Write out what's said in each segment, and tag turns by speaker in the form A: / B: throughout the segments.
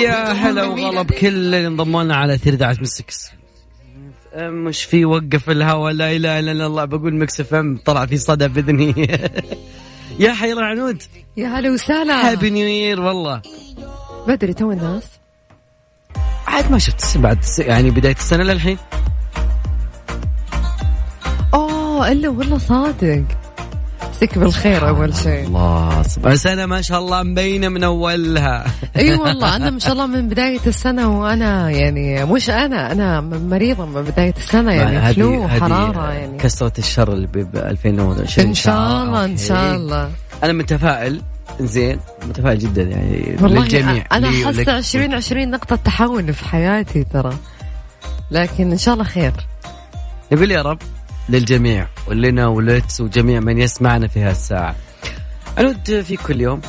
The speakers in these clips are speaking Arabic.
A: يا هلا وغلا بكل اللي انضموا لنا على 13 من 6 مش في وقف الهواء لا إله إلا الله. بقول Mix FM طلع في صدى بإذني. يا حي العنود
B: يا هلا وسهلا.
A: Happy New Year والله.
B: بدري تو الناس.
A: عاد ما شفت بعد يعني بداية السنة للحين.
B: أوه إلا والله صادق. يمسك بالخير أول شيء.
A: الله سنه ما شاء الله مبينة من أولها.
B: أي والله أنا ما شاء الله من بداية السنة وأنا يعني مش أنا أنا مريضة من بداية السنة يعني فلو وحراره يعني.
A: كسرة الشر اللي ب 2020
B: إن شاء الله إن شاء الله.
A: أنا متفائل زين متفائل جدا يعني
B: والله للجميع أنا حاسه 2020 نقطة تحول في حياتي ترى. لكن إن شاء الله خير.
A: نقول يا رب. للجميع ولنا ولتس وجميع من يسمعنا في هالساعة أنود في كل يوم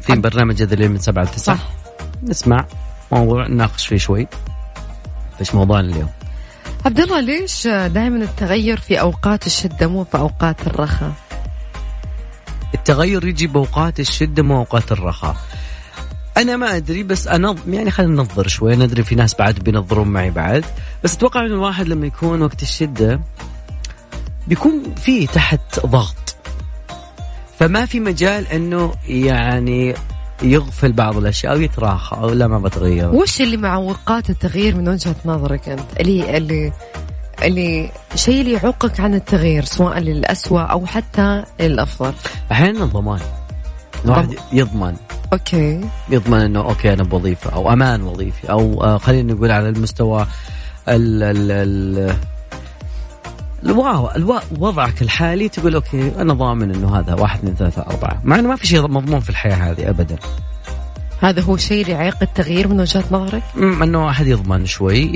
A: في برنامج هذا اليوم من سبعة لتسعة صح. نسمع موضوع نناقش فيه شوي. إيش موضوعنا اليوم؟
B: عبد الله ليش دائما التغير في أوقات الشدة مو في أوقات الرخاء؟
A: التغير يجي بأوقات الشدة مو أوقات الرخاء. أنا ما أدري بس أنا يعني خلينا ننظر شوي. ندري في ناس بعد بينظرون معي بعد. بس أتوقع إنه الواحد لما يكون وقت الشدة بيكون في تحت ضغط. فما في مجال إنه يعني يغفل بعض الأشياء أو يتراخى أو لا ما بتغير.
B: وش اللي معوقات التغيير من وجهة نظرك أنت؟ اللي اللي اللي شيء اللي يعوقك عن التغيير سواء للأسوأ أو حتى للأفضل؟
A: أحيانا الضمان. الواحد يضمن.
B: Okay.
A: يضمن إنه okay أنا بوظيفة أو أمان وظيفي أو آه، خلينا نقول على المستوى ال ال ال الواو وضعك الحالي تقول أوكي أنا ضامن إنه هذا واحد اثنين ثلاثة أربعة. مع إنه ما في شيء مضمون في الحياة هذه ابدا.
B: هذا هو شيء اللي يعيق التغيير من وجهة نظرك؟
A: إنه واحد يضمن شوي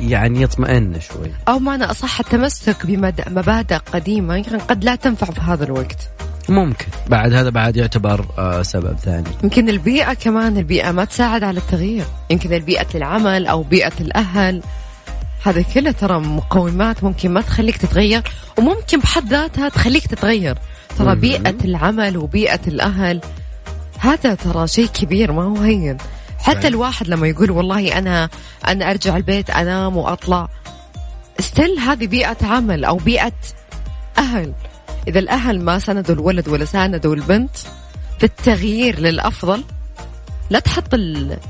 A: يعني يطمئن شوي.
B: أو معنى أصح التمسك بمبادئ قديمة يعني قد لا تنفع في هذا الوقت.
A: ممكن. بعد هذا بعد يعتبر آه سبب ثاني.
B: يمكن البيئة كمان البيئة ما تساعد على التغيير. يمكن البيئة العمل أو بيئة الأهل. هذا كله ترى مقومات ممكن ما تخليك تتغير وممكن بحد ذاتها تخليك تتغير. ترى بيئة العمل وبيئة الأهل هذا ترى شيء كبير ما هو هين. حتى الواحد لما يقول والله أنا أنا أرجع البيت أنام وأطلع استل هذه بيئة عمل أو بيئة أهل. إذا الأهل ما سندوا الولد ولا ساندوا البنت في التغيير للأفضل لا تحط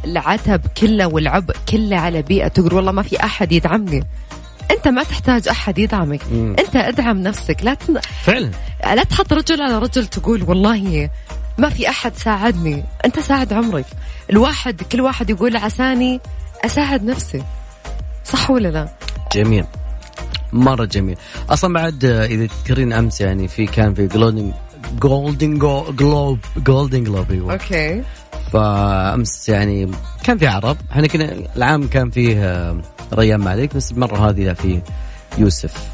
B: العتب كله والعبء كله على بيئة تقول والله ما في أحد يدعمني. أنت ما تحتاج أحد يدعمك. مم. أنت أدعم نفسك. لا تن...
A: فعلا.
B: لا تحط رجل على رجل تقول والله ما في أحد ساعدني. أنت ساعد عمرك. الواحد كل واحد يقول عساني أساعد نفسي. صح ولا لا؟
A: جميل. مرة جميل. أصلا بعد إذا تذكرين أمس يعني في كان في جولدن Golden Globe Golden Globe أيوه.
B: Okay.
A: فأمس يعني كان في عرب. إحنا كنا العام كان فيه آه، رامي مالك بس المرة هذه في يوسف.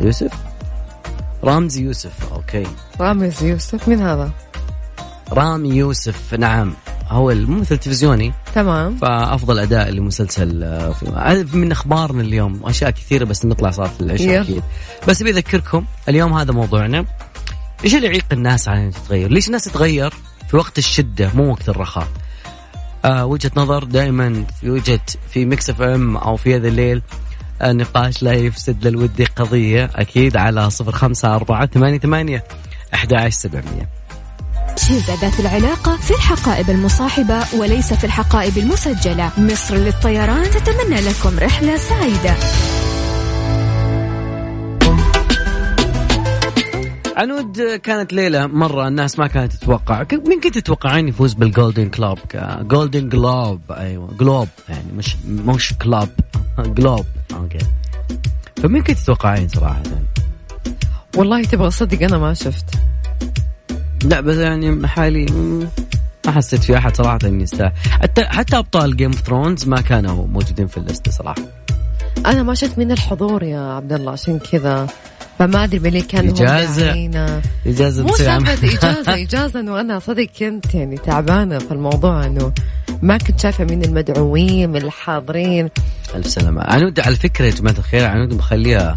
A: يوسف؟ رامزي يوسف okay.
B: رامز يوسف من هذا؟
A: رامي يوسف نعم. هو الممثل التلفزيوني.
B: تمام.
A: فأفضل أداء لمسلسل آه، من أخبارنا اليوم أشياء كثيرة بس نطلع صارت العشاء أكيد. بس أبي أذكركم اليوم هذا موضوعنا إيش اللي يعيق الناس على إنها تتغير؟ ليش الناس تتغير في وقت الشدة مو وقت الرخاء؟ آه وجهة نظر دائما في وجهة في Mix FM أو يا هذا الليل آه نقاش لا يفسد للود قضية أكيد على 05 4 8 8 11700
C: تجهيز ذات العلاقة في الحقائب المصاحبة وليس في الحقائب المسجلة. مصر للطيران تتمنى لكم رحلة سعيدة.
A: عنود كانت ليلة مرة الناس ما كانت تتوقع. مين كنت تتوقعين يفوز بال Golden Club Golden Globe أيوة Globe يعني مش مش Club Globe okay. فمين كنت تتوقعين صراحة؟
B: والله تبغى صدق أنا ما شفت.
A: لا بس يعني حالي ما حسيت في أحد صراحة يستاهل حتى حتى أبطال Game of Thrones ما كانوا موجودين في الليسته صراحة.
B: أنا ما شفت من الحضور يا عبد الله عشان كذا. فما أدري من اللي كان
A: إجازة.
B: إجازة مو إجازة إجازة إنه أنا صدق كنت يعني تعبانة في الموضوع إنه ما كنت شايفة من المدعوين من الحاضرين.
A: ألف سلامة. عنود على فكرة يا جماعة الخير عنود مخلية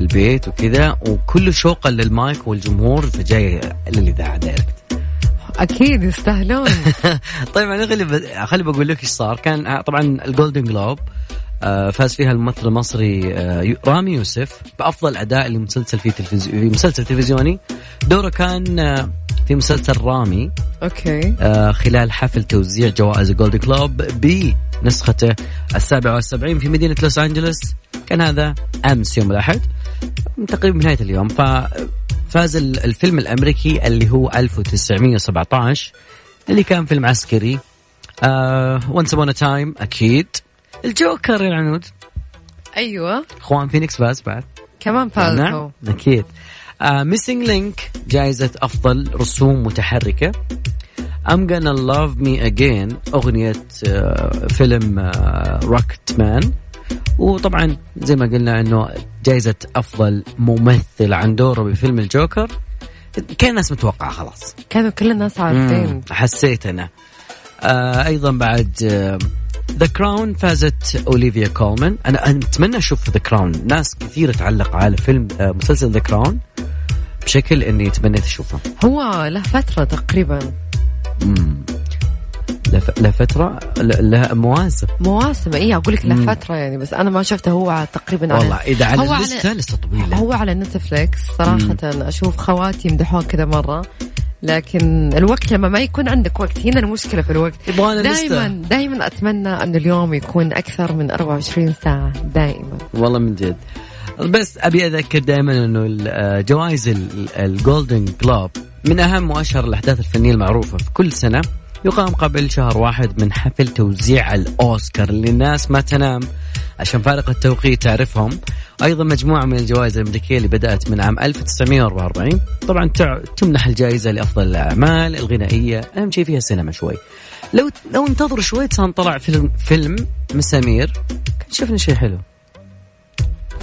A: البيت وكذا وكلها شوق للمايك والجمهور فجاي للاذاعه direct
B: أكيد يستاهلون.
A: طيب أنا خلي خلي بقول لك إيش صار. كان آه، طبعا ال Golden Globe فاز فيها الممثل المصري آه، رامي يوسف بأفضل أداء لمسلسل في تلفزيون في مسلسل تلفزيوني. دوره كان في مسلسل رامي
B: okay.
A: خلال حفل توزيع جوائز ال Golden Globe بنسخته السابعة والسبعين في مدينة لوس أنجلوس. كان هذا أمس يوم الأحد تقريبا نهاية اليوم. ففاز الفيلم الأمريكي اللي هو 1917 اللي كان فيلم عسكري. Once Upon Time أكيد. الجوكر يا العنود.
B: أيوه.
A: خواكين فينيكس فاز بعد.
B: كمان فاز
A: نعم أكيد. Missing uh, Link جائزة أفضل رسوم متحركة. I'm gonna love me again أغنية uh, فيلم Rocket uh, Man وطبعا زي ما قلنا إنه جائزة أفضل ممثل عن دوره بفيلم الجوكر. كان الناس متوقعة خلاص.
B: كانوا كل الناس عارفين.
A: حسيت أنا. آه أيضا بعد آه The Crown فازت أوليفيا كولمان. أنا أتمنى أشوف The Crown ناس كثير تعلق على فيلم آه مسلسل The Crown بشكل إني تمنيت أشوفه.
B: هو له فترة تقريبا.
A: امم له فترة؟ له مواسم.
B: مواسم اي أقول لك له فترة يعني بس أنا ما شفته هو تقريبا
A: والله إذا على هو لسه لسه طويلة.
B: هو على Netflix صراحة. مم. أشوف خواتي يمدحوه كذا مرة. لكن الوقت لما ما يكون عندك وقت هنا المشكلة في الوقت. دائما دائما أتمنى أن اليوم يكون أكثر من 24 ساعة دائما
A: والله من جد. بس أبي أذكر دائما إنه جوائز الجولدن جلوب من أهم وأشهر الأحداث الفنية المعروفة في كل سنة. يقام قبل شهر واحد من حفل توزيع الأوسكار اللي الناس ما تنام. عشان فارق التوقيت تعرفهم. أيضا مجموعة من الجوائز الأمريكية اللي بدأت من عام 1944 طبعا تمنح الجائزة لأفضل الأعمال الغنائية. أهم شيء فيها السينما شوي. لو لو انتظروا شوي كان طلع فيلم فيلم مسامير. كان شفنا شيء حلو.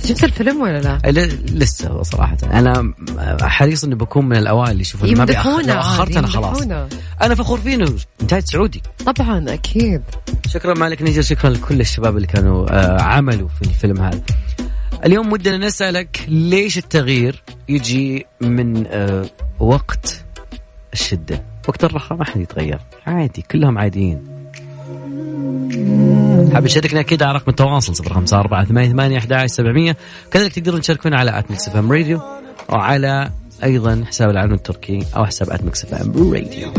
B: شفت الفيلم ولا لا؟
A: لسه صراحة. أنا حريص إني بكون من الأوائل اللي يشوفون.
B: ما بيأخر
A: أخرت أنا خلاص. أنا فخور فيه إنتاج سعودي.
B: طبعا أكيد.
A: شكرا مالك نجر شكرا لكل الشباب اللي كانوا آه عملوا في الفيلم هذا. اليوم ودنا نسألك ليش التغيير يجي من آه وقت الشدة؟ وقت الرخاء ما حد يتغير. عادي كلهم عاديين. حاب تشاركنا أكيد على رقم التواصل 05 4 8 8 11 700 كذلك تقدرون تشاركونا على at Mix FM Radio وعلى أيضا حساب العلم التركي أو حساب at Mix FM Radio.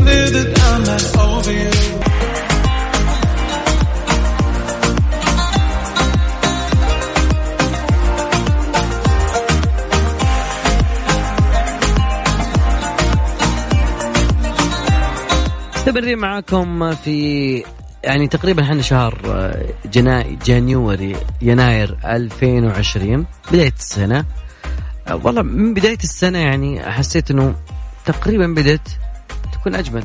A: مستمرين معاكم في يعني تقريبا إحنا شهر آه، جناي جانيوري يناير 2020 بداية السنة. آه، والله من بداية السنة يعني حسيت إنه تقريبا بدأت تكون أجمل.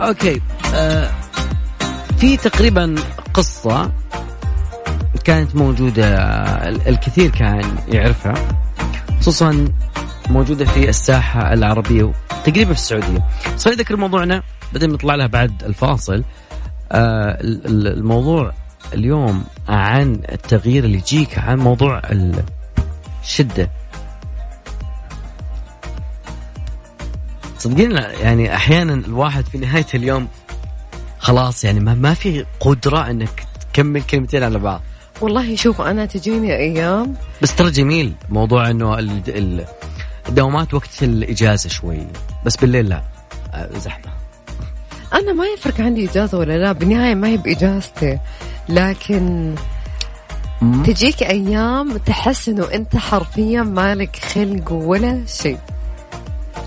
A: أوكي آه في تقريبا قصة كانت موجودة الكثير كان يعرفها خصوصا موجودة في الساحة العربية تقريبا في السعودية. صار ذكر موضوعنا بعدين نطلع لها بعد الفاصل. آه الموضوع اليوم عن التغيير اللي يجيك عن موضوع الشدة. صدقين يعني أحيانا الواحد في نهاية اليوم خلاص يعني ما, في قدرة إنك تكمل كلمتين على بعض.
B: والله شوف أنا تجيني أيام.
A: بس ترى جميل موضوع إنه الدوامات وقت الإجازة شوي. بس بالليل لا آه، زحمة.
B: أنا ما يفرق عندي إجازة ولا لا بالنهاية ما هي بإجازتي. لكن مم. تجيك أيام تحس إنه أنت حرفيا مالك خلق ولا شيء.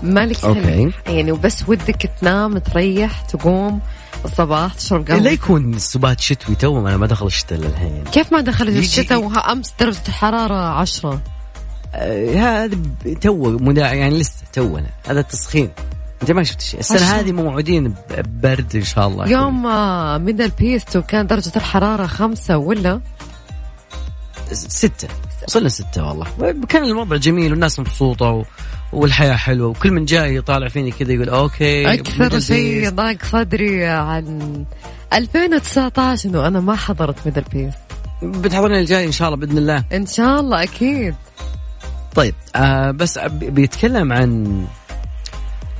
B: مالك okay. يعني وبس ودك تنام تريح تقوم الصباح تشرب قهوه
A: لا يكون السبات شتوي تو أنا ما دخل الشتاء للحين.
B: كيف ما دخل الشتاء؟ وامس درجة الحرارة عشرة.
A: آه هذا تو مدا يعني لسه تونا هذا التسخين. أنت ما شفت شيء. السنة هذه موعودين ببرد إن شاء الله
B: يوم MDL Beast وكان درجة الحرارة خمسة ولا؟
A: ستة. وصلنا ستة والله. كان الوضع جميل والناس مبسوطة والحياة حلوة وكل من جاي يطالع فيني كذا يقول okay
B: أكثر شيء ضاق صدري عن 2019 انه أنا ما حضرت MDL Beast.
A: بتحضرين الجاي إن شاء الله بإذن الله.
B: إن شاء الله أكيد.
A: طيب آه بس بيتكلم عن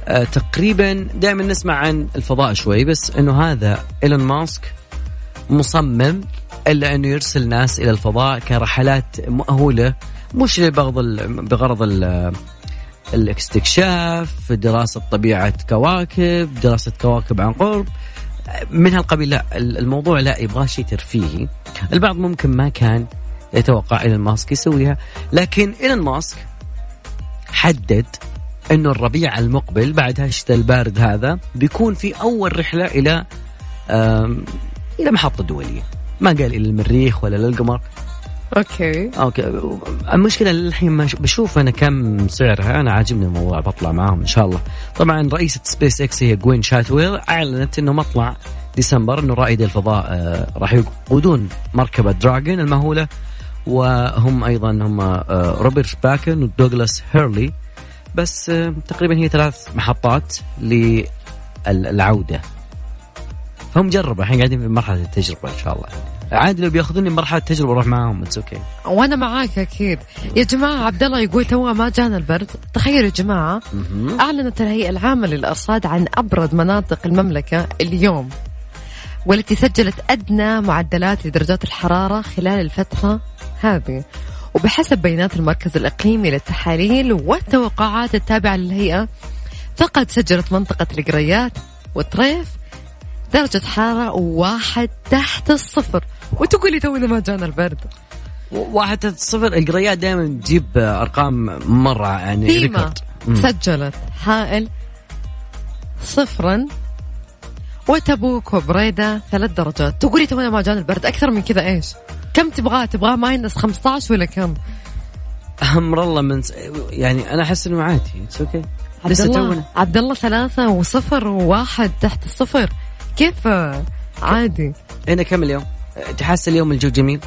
A: آه تقريبا دائما نسمع عن الفضاء شوي بس إنه هذا إيلون ماسك مصمم إلا أنه يرسل ناس إلى الفضاء كرحلات مأهوله مش بغض بغرض الاستكشاف دراسة طبيعة كواكب دراسة كواكب عن قرب. من هالقبيل لا الموضوع لا يبغى شيء ترفيهي. البعض ممكن ما كان يتوقع إيلون ماسك يسويها لكن إيلون ماسك حدد إنه الربيع المقبل بعد هالشتاء البارد هذا بيكون في أول رحلة إلى إلى محطة دولية. ما قال إلى المريخ ولا للقمر
B: okay.
A: okay. المشكلة الحين ما بشوف أنا كم سعرها أنا عاجبني الموضوع بطلع معاهم إن شاء الله. طبعا رئيسة سبيس إكس هي جوين شوتويل أعلنت إنه مطلع ديسمبر إنه رائدي الفضاء آه راح يقودون مركبة دراجون المأهولة وهم أيضا هم آه روبرت بنكن ودوغلاس هيرلي. بس آه تقريبا هي ثلاث محطات للعودة. هم جربوا الحين قاعدين في مرحلة التجربة إن شاء الله. عادي لو بياخذوني مرحلة تجربة أروح معاهم it's okay
B: وأنا معاك أكيد. يا جماعة عبد الله يقول تو ما جانا البرد. تخيلوا يا جماعة أعلنت الهيئة العامة للأرصاد عن أبرد مناطق المملكة اليوم والتي سجلت أدنى معدلات لدرجات الحرارة خلال الفترة هذه. وبحسب بيانات المركز الإقليمي للتحاليل والتوقعات التابعة للهيئة فقد سجلت منطقة القريات وطريف درجة حرارة واحد تحت الصفر. وتقولي تونا ما جانا البرد.
A: واحد تحت الصفر. القريات دائما تجيب أرقام مرة يعني
B: record سجلت حائل صفر وتبوك وبريدة ثلاث درجات. تقولي تونا ما جانا البرد. أكثر من كذا إيش؟ كم تبغاه تبغاه minus 15 ولا كم؟
A: أمر الله من س... يعني أنا أحس إنه عادي. it's okay
B: عبد الله. عبد الله ثلاثة وصفر وواحد تحت الصفر. كيف عادي؟
A: هنا كم اليوم؟ تحس اليوم الجو جميل؟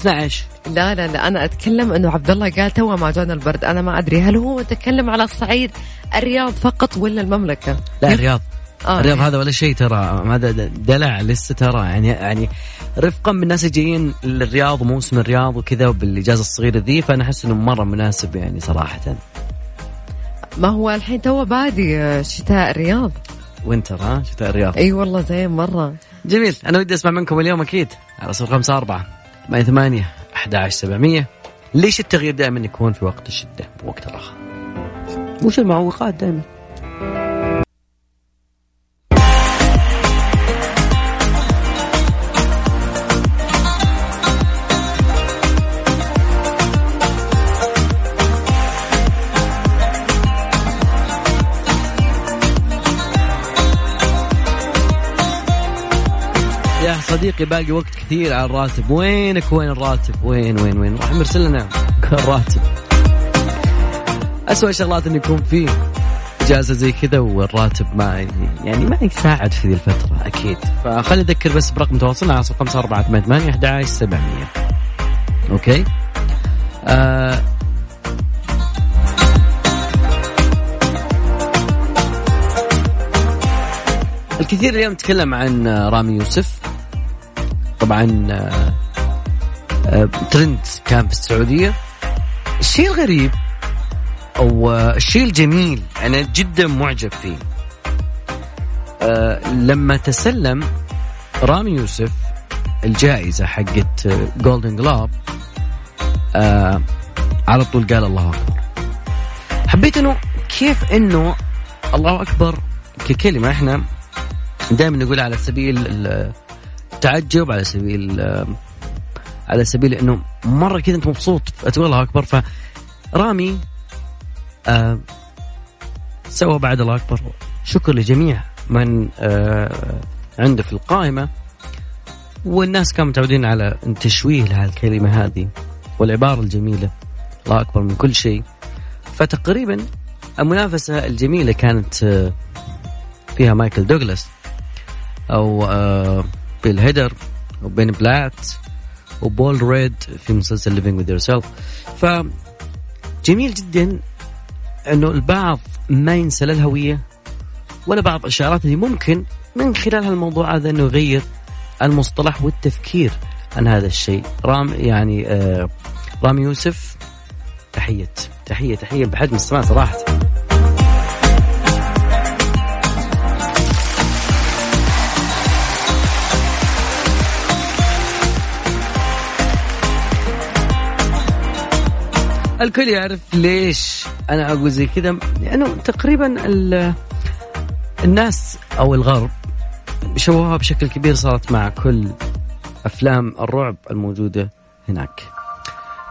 A: 12
B: لا لا لا أنا أتكلم إنه عبد الله قال تو ما جانا البرد. أنا ما أدري هل هو يتكلم على الصعيد الرياض فقط ولا المملكة؟
A: لا الرياض. آه. الرياض هذا ولا شيء ترى. هذا دلع لسه ترى. يعني يعني رفقا بالناس جايين للرياض وموسم الرياض وكذا وبالاجازه الصغيرة ذي. فأنا أحس إنه مرة مناسب يعني صراحة.
B: ما هو الحين تو بادي شتاء الرياض.
A: winter ها؟ شتاء الرياض.
B: أي والله زين مرة.
A: جميل. أنا ودي أسمع منكم اليوم أكيد. على صفر خمسة أربعة ثمانية ثمانية أحد سبعمية. ليش التغيير دائما يكون في وقت الشدة وقت الرخاء وش المعوقات دائما؟ صديقي باقي وقت كثير على الراتب. وينك وين الراتب؟ وين وين وين؟ راح مرسل لنا الراتب. أسوأ شغلات انه يكون في اجازه زي كذا والراتب ما يعني ما يساعد في ذي الفترة أكيد. فخلي أذكر بس برقم تواصلنا على صفر خمسة أربعة ثمانية ثمانية أحد عشر سبعمية. أوكي؟ آه الكثير اليوم تكلم عن رامي يوسف. طبعا آه، آه، ترند كان في السعودية. الشيء الغريب أو آه، الشيء الجميل أنا جدا معجب فيه. لما تسلم رامي يوسف الجائزة حقت جولدن جلوب على طول قال الله أكبر. حبيت أنه كيف أنه الله أكبر ككلمة إحنا دائما نقول على سبيل تعجب على سبيل على سبيل إنه مرة كذا أنت مبسوط. تقول الله أكبر. فرامي آه سوى بعد الله أكبر. شكر لجميع من آه عنده في القائمة. والناس كانوا متعودين على تشويه لهالكلمه هذه والعبارة الجميلة. الله أكبر من كل شيء. فتقريبا المنافسة الجميلة كانت آه فيها مايكل دوغلاس أو بيل هيدر وبن بلات وبول رد في مسلسل Living with Yourself ف جميل جدا إنه البعض ما ينسى لا الهوية ولا بعض الاشارات اللي ممكن من خلال هالموضوع هذا إنه يغير المصطلح والتفكير عن هذا الشيء. رام يعني آه رامي يوسف تحية. تحية تحية. بحجم السماء صراحة الكل يعرف ليش أنا أقول زي كذا لأنه تقريبا الناس أو الغرب شوهوها بشكل كبير صارت مع كل أفلام الرعب الموجودة هناك.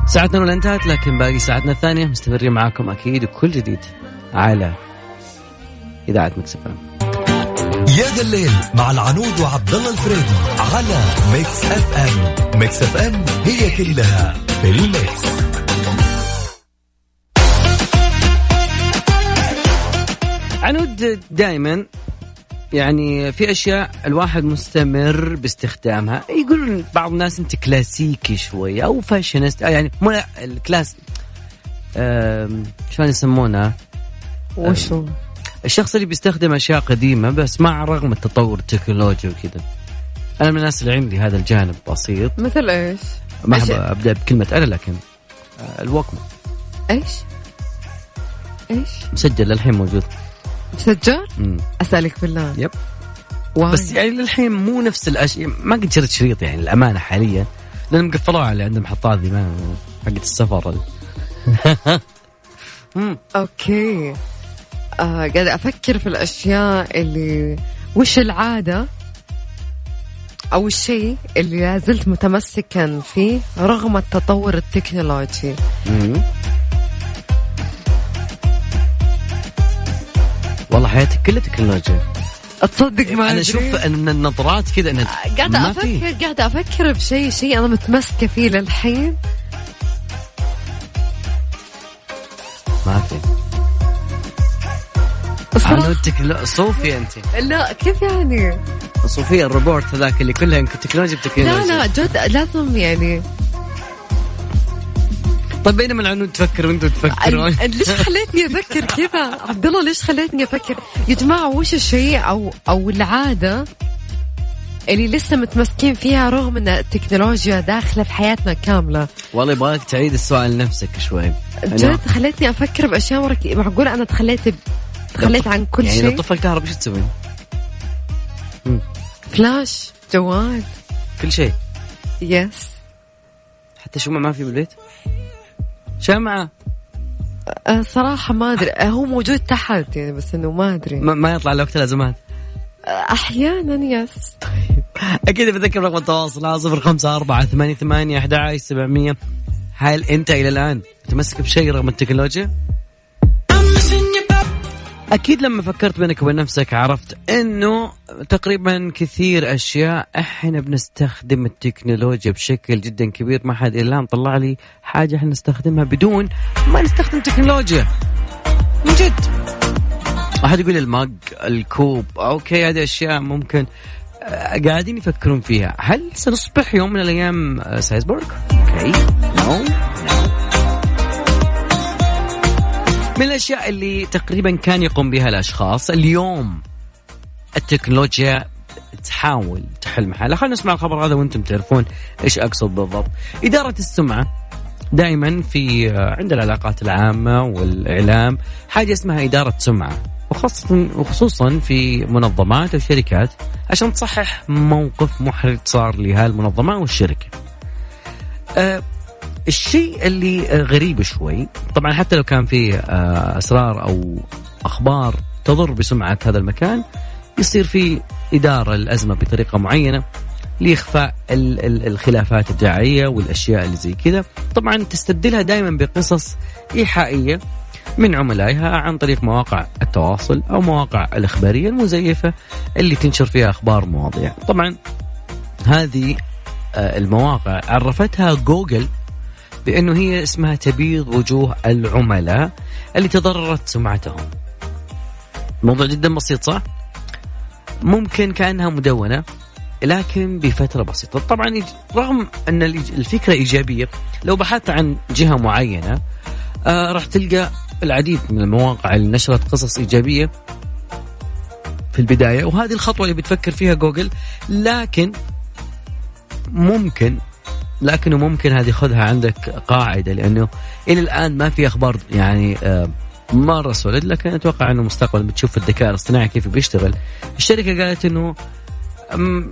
A: ساعتنا الاولى انتهت لكن باقي ساعتنا الثانية مستمرين معاكم أكيد وكل جديد على إذاعة مكس.
D: يا ذا الليل مع العنود وعبد الله الفريدي على ميكس إف إم، ميكس إف إم هي كلها في الميكس.
A: عنود دائما يعني في أشياء الواحد مستمر باستخدامها. يقولون بعض الناس أنت كلاسيكي شوي أو فاشينست يعني مو الكلاس شلون يسمونها
B: وشو؟
A: الشخص اللي بيستخدم أشياء قديمة بس مع رغم التطور التكنولوجي وكذا. أنا من الناس اللي عندي هذا الجانب بسيط.
B: مثل إيش؟
A: ما أبدأ بكلمة أنا لكن آه، الووكمان
B: إيش؟ إيش؟
A: مسجل للحين موجود.
B: مسجل؟ أسألك بالله
A: yep. why. بس يعني للحين مو نفس الاشياء ما قد شريت شريط يعني الامانه حاليا. لأن قفلوها على عند محطات ذي ما حقت السفر.
B: okay. آه قاعد أفكر في الأشياء اللي وش العادة أو الشيء اللي لازلت متمسكا فيه رغم التطور التكنولوجي؟
A: والله حياتك كلها تكنولوجيا.
B: تصدق ما
A: أنا أشوف أن النظرات كذا
B: انها قاعدة أفكر قاعدة أفكر بشيء شيء أنا متمسكة فيه للحين.
A: ما في عنودتك لا صوفيا أنت.
B: لا كيف يعني؟
A: صوفيا الروبورت هذاك اللي كلها تكنولوجيا بتكنولوجيا
B: لا لا جد لازم يعني.
A: طيب بينما العنود تفكر وأنتم تفكرون.
B: ليش خليتني أفكر كذا؟ عبد الله ليش خليتني أفكر؟ يا جماعة وش الشيء أو أو العادة اللي لسه متمسكين فيها رغم أن التكنولوجيا داخلة في حياتنا كاملة؟
A: والله يبغاك تعيد السؤال لنفسك شوي.
B: جد خليتني أفكر بأشياء مرة معقول أنا تخليت تخليت عن كل
A: يعني
B: شيء؟
A: يعني طفى الكهرباء إيش تسوي؟
B: فلاش جوال.
A: كل شيء.
B: يس
A: حتى شو ما في بالبيت؟ شمعة.
B: أه، صراحة ما أدري. أه، هو موجود تحت يعني بس إنه ما أدري.
A: ما, ما يطلع لوقت الأزمات
B: أه، أحيانا يس
A: طيب. أكيد بذكر رقم التواصل صفر خمسة أربعة ثمانية ثمانية أحد عشر سبعمية. هل أنت إلى الآن متمسك بشيء رغم التكنولوجيا؟ أكيد لما فكرت بينك وبين نفسك عرفت إنه تقريبا كثير أشياء إحنا بنستخدم التكنولوجيا بشكل جدا كبير. ما حد الان طلع لي حاجة إحنا نستخدمها بدون ما نستخدم تكنولوجيا. من جد. احد يقول ال mug الكوب. okay هذه أشياء ممكن آه، قاعدين يفكرون فيها. هل سنصبح يوم من الأيام آه، cyborg okay. no من الأشياء اللي تقريبا كان يقوم بها الأشخاص اليوم. التكنولوجيا تحاول تحل محلها. خلينا نسمع الخبر هذا وأنتم تعرفون إيش أقصد بالضبط. إدارة السمعة دائما في عند العلاقات العامة والإعلام حاجة اسمها إدارة سمعة. وخصوصا في منظمات أو شركات عشان تصحح موقف محرج صار لهالمنظمة والشركة. أه الشيء اللي غريب شوي. طبعا حتى لو كان في آه، أسرار أو أخبار تضر بسمعة هذا المكان يصير في إدارة للأزمة بطريقة معينة لإخفاء الخلافات الدعائيه والأشياء اللي زي كذا. طبعا تستبدلها دائما بقصص إيحائية من عملائها عن طريق مواقع التواصل أو مواقع الإخبارية المزيفة اللي تنشر فيها أخبار مواضيع. طبعا هذه آه، المواقع عرفتها جوجل بأنه هي اسمها تبيض وجوه العملاء اللي تضررت سمعتهم. الموضوع جدا بسيط صح؟ ممكن كأنها مدونة لكن بفترة بسيطة. طبعا رغم أن الفكرة إيجابية لو بحثت عن جهة معينة آه راح تلقى العديد من المواقع اللي نشرت قصص إيجابية في البداية. وهذه الخطوة اللي بتفكر فيها جوجل لكن ممكن لكنه ممكن هذه خذها عندك قاعدة لأنه إلى الآن ما في أخبار يعني آه، مره solid لكن أتوقع إنه مستقبل بتشوف الذكاء الاصطناعي كيف بيشتغل الشركة قالت إنه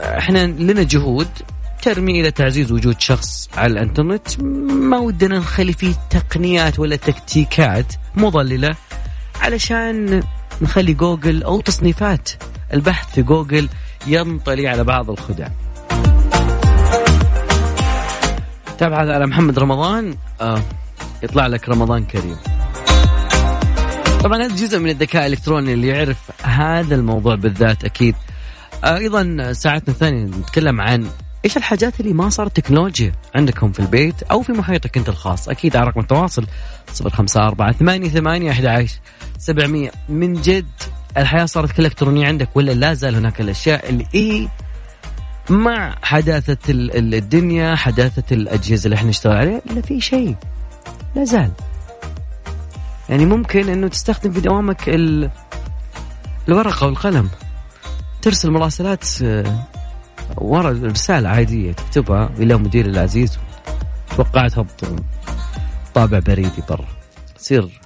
A: إحنا لنا جهود ترمي إلى تعزيز وجود شخص على الإنترنت ما ودنا نخلي فيه تقنيات ولا تكتيكات مضللة علشان نخلي جوجل أو تصنيفات البحث في جوجل ينطلي على بعض الخدع. تبحث على محمد رمضان؟ آه. يطلع لك رمضان كريم. طبعا هذا جزء من الذكاء الإلكتروني اللي يعرف هذا الموضوع بالذات أكيد. آه أيضا ساعتنا الثانية نتكلم عن إيش الحاجات اللي ما صارت تكنولوجيا عندكم في البيت أو في محيطك أنت الخاص. أكيد على رقم التواصل 054 88 11 700 من جد الحياة صارت كلها إلكترونية عندك ولا لا زال هناك الأشياء اللي إيه مع حداثة الدنيا حداثة الأجهزة اللي إحنا نشتغل عليها الا في شيء. لا زال. يعني ممكن إنه تستخدم في دوامك الورقة والقلم. ترسل مراسلات آه، ورا رسالة عادية تكتبها إلى مدير العزيز توقعت تحط طابع بريدي برا. تصير.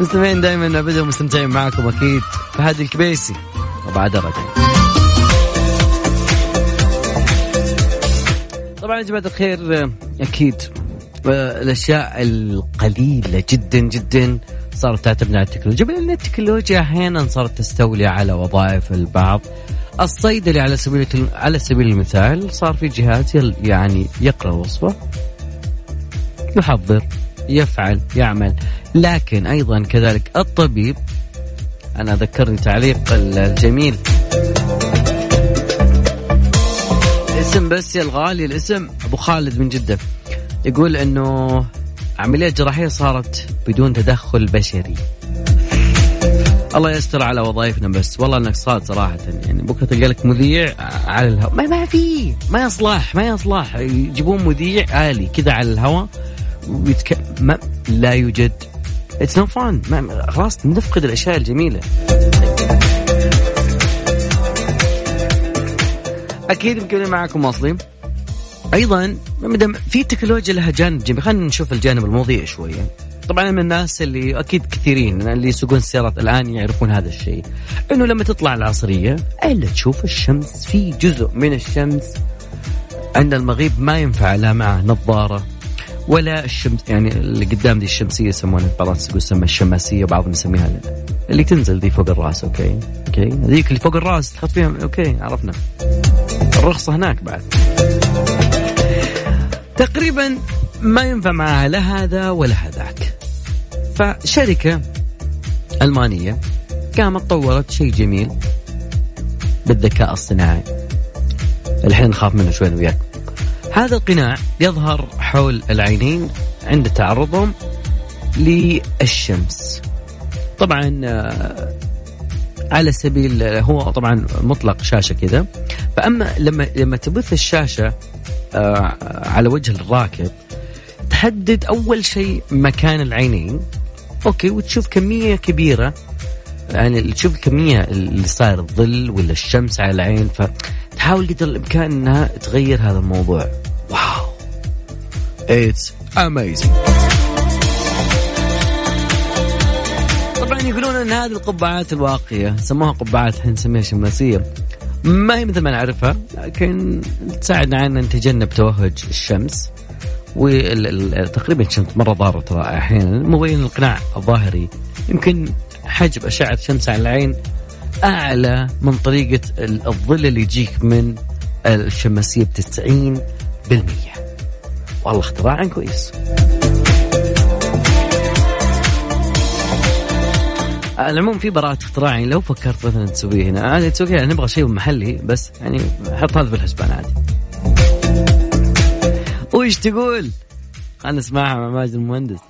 A: مستمعين دائما ابدا مستمتعين معكم أكيد. فهد الكبيسي. وبعد رجع طبعا يا جماعة الخير أكيد الأشياء القليلة جدا جدا صارت تعتمد على التكنولوجيا. بل إن التكنولوجيا أحيانا صارت تستولي على وظائف البعض. الصيدلي على سبيل على سبيل المثال صار في جهاز يعني يقرأ الوصفه يحضر يفعل يعمل. لكن أيضا كذلك الطبيب أنا ذكرني تعليق الجميل. اسم بس يا الغالي الاسم أبو خالد من جدة. يقول إنه عمليات جراحية صارت بدون تدخل بشري. الله يستر على وظائفنا بس والله إنك صاد صراحة. يعني بكرة تلقى لك مذيع على الهواء ما, ما في ما يصلح ما يصلح. يجيبون مذيع الي كذا على الهواء ويتك... ما لا يوجد it's no fun خلاص نفقد الأشياء الجميلة. أكيد مكملين معكم واصلين أيضا مدام في تكنولوجيا لها جانب جميل خلينا نشوف الجانب المضيء شوية. طبعا من الناس اللي أكيد كثيرين اللي يسوقون السيارات الآن يعرفون هذا الشيء. إنه لما تطلع العصرية إلا تشوف الشمس في جزء من الشمس. عند المغيب ما ينفع لا معه نظارة. ولا الشمس يعني اللي قدام دي الشمسية يسمونها يقول تسمى الشماسيه وبعضهم يسميها اللي تنزل دي فوق الرأس okay? okay? هذيك اللي فوق الرأس تحط فيها okay عرفنا. الرخصة هناك بعد. تقريبا ما ينفع معها لا هذا ولا هذاك. فشركة ألمانية قامت طورت شيء جميل بالذكاء الصناعي. الحين نخاف منه شوي وياك. هذا القناع يظهر حول العينين عند تعرضهم للشمس. طبعا آه، على سبيل هو طبعا مطلق شاشة كذا. فأما لما لما تبث الشاشة آه، على وجه الراكب تحدد أول شيء مكان العينين. أوكي وتشوف كمية كبيرة. يعني تشوف الكميه اللي صاير الظل ولا الشمس على العين فتحاول قدر الإمكان إنها تغير هذا الموضوع. it's amazing طبعا يقولون إن هذه القبعات الواقية سموها قبعات الحين نسميها شماسية. ما هي مثل ما نعرفها لكن تساعدنا ان نتجنب توهج الشمس. وتقريبا الشمس مرة ضارة ترى أحيانا. مبين القناع الظاهري. يمكن حجب أشعة الشمس على العين أعلى من طريقة الظل اللي يجيك من الشماسية ب 90% والله اختراع كويس. العموم في براءة اختراع يعني لو فكرت مثلا تسويه هنا عادي تسويه يعني نبغى شيء محلي بس يعني حط هذا في الحسبان عادي. وش تقول؟ خلنا نسمعها مع ماجد المهندس.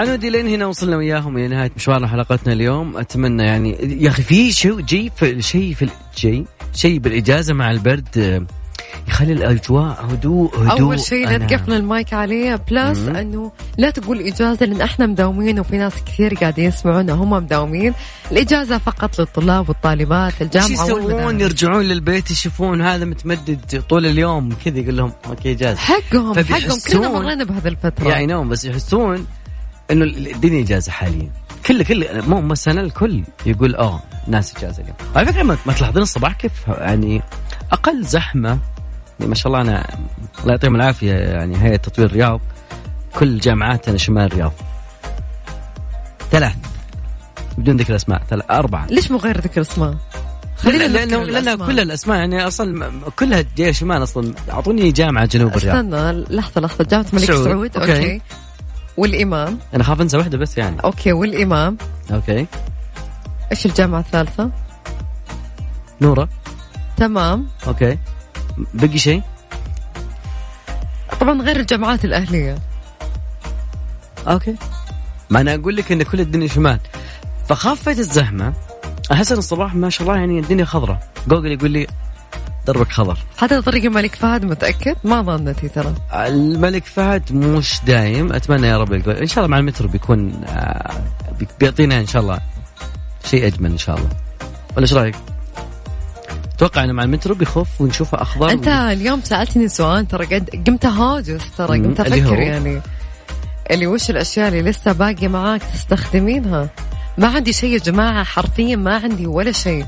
A: عنودي لين هنا وصلنا وياهم إلى نهاية مشوارنا حلقتنا اليوم. أتمنى يعني يا أخي في شيء جي في شيء في شيء شيء بالإجازة مع البرد يخلي الأجواء هدوء هدوء.
B: أول شيء لا تقفل المايك عليه
A: plus.
B: إنه لا تقول إجازة لأن إحنا مداومين وفي ناس كثير قاعدين يسمعونا هم مداومين. الإجازة فقط للطلاب والطالبات الجامعة
A: يسوون؟ يرجعون للبيت يشوفون هذا متمدد طول اليوم كذا يقول لهم okay جاز
B: حقهم حقهم. كلنا مرينا بهذه الفترة.
A: يعني نوم بس يحسون إنه الدنيا إجازة حاليا. كل كل مو مو السنة الكل يقول آه ناس إجازة اليوم. على فكرة ما ما تلاحظين الصباح كيف يعني أقل زحمة يعني ما شاء الله أنا الله يعطيهم العافية يعني هيئة تطوير الرياض كل جامعاتنا شمال الرياض. ثلاث. بدون ذكر اسماء ثلاث أربعة.
B: ليش مو غير ذكر اسماء؟ خلينا
A: لأنه
B: الأسماء.
A: كل الأسماء يعني أصلا كلها جاية شمال أصلا. أعطوني جامعة جنوب الرياض.
B: استنى لحظة لحظة. جامعة الملك
A: سعود.
B: سعود.
A: okay.
B: okay والإمام.
A: أنا خاف أنسى واحدة بس يعني.
B: okay والإمام.
A: okay.
B: إيش الجامعة الثالثة؟
A: نورة.
B: تمام.
A: okay. بقي شيء؟
B: طبعا غير الجامعات الأهلية.
A: أوكي. ما أنا أقول لك إن كل الدنيا شمال. فخفت الزحمة. أحس إن الصباح ما شاء الله يعني الدنيا خضراء. جوجل يقول لي دربك خضر
B: هذا طريق الملك فهد متأكد؟ ما ظنتي ترى.
A: الملك فهد مش دايم. أتمنى يا رب إن شاء الله مع المترو بيكون آه، بي- بيعطينا إن شاء الله شيء أجمل إن شاء الله. ولا إيش رأيك؟ أتوقع إنه مع المترو بيخف ونشوفه أخضر
B: أنت اليوم سألتني سؤال ترى قد قمت هاجس ترى قمت؟ أفكر يعني. اللي وش الأشياء اللي لسه باقية معاك تستخدمينها؟ ما عندي شيء يا جماعة حرفيا ما عندي ولا شيء.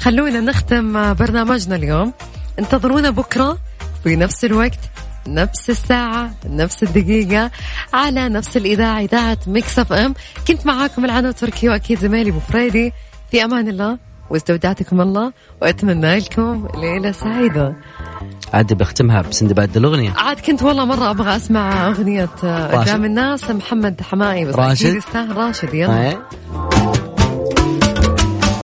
B: خلونا نختم برنامجنا اليوم. انتظرونا بكرة في نفس الوقت نفس الساعة نفس الدقيقة على نفس الإذاعة إذاعة ميكس أف إم. كنت معاكم العنو تركي وأكيد زميلي أبو فريدي. في أمان الله واستودعتكم الله وأتمنى لكم ليلة سعيدة.
A: عاد بختمها بسندباد الأغنية
B: عاد كنت والله مرة أبغى أسمع أغنية
A: راشد.
B: قدام الناس محمد حمائي بس
A: راشد.
B: يستاهل راشد يلا؟